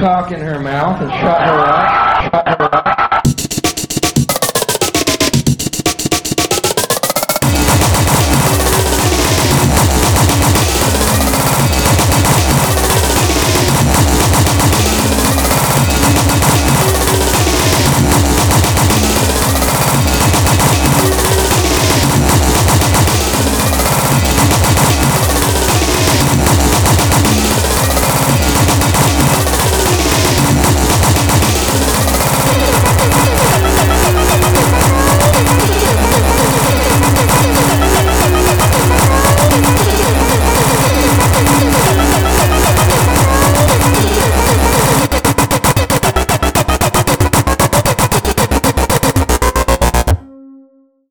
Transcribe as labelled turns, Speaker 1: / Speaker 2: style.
Speaker 1: cock in her mouth and shut her up. Shut her up.